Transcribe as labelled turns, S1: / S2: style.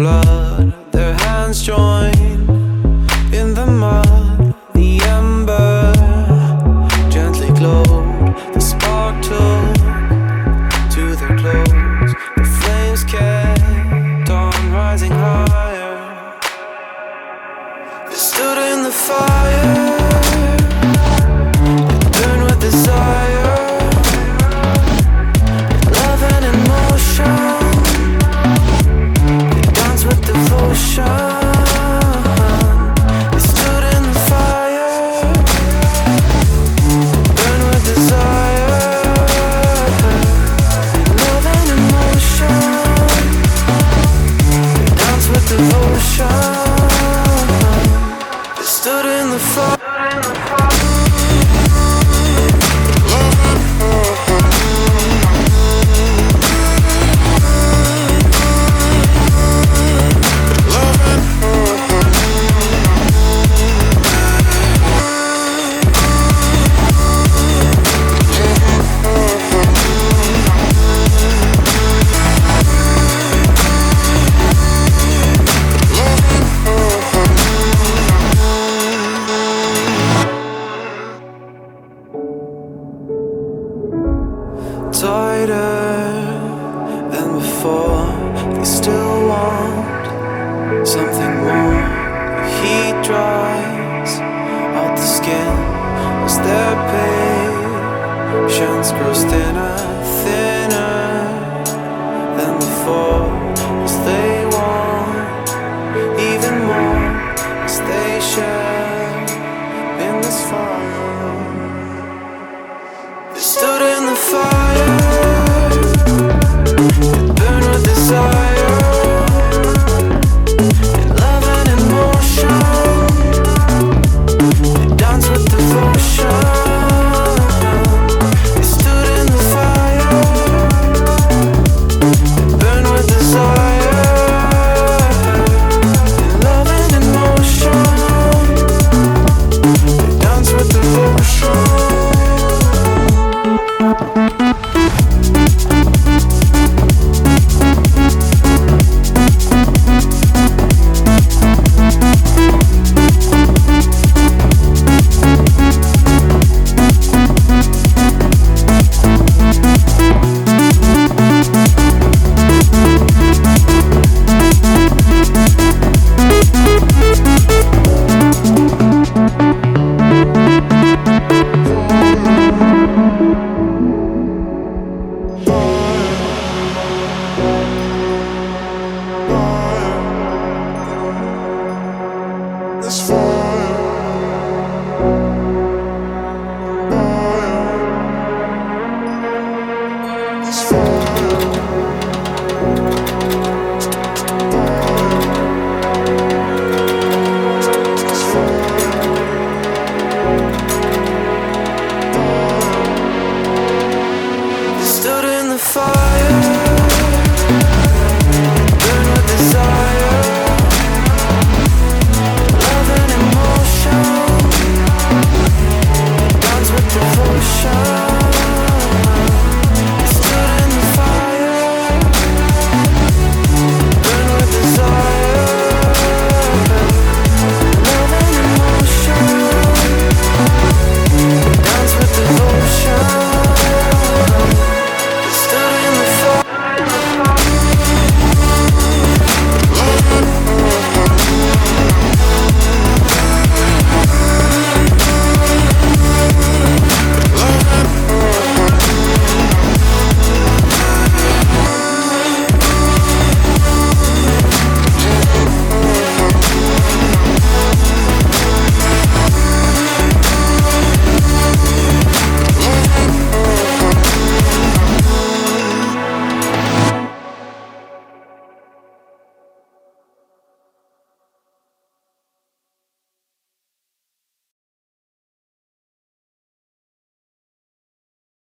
S1: blood, their hands join in the mud. The ember gently glowed, the spark took to their clothes. The flames kept on rising higher. They stood in the fire. the floor. You still want something more. He dries out the skin as their patience grows thinner, thinner than before. As they want even more, as they share in this fire.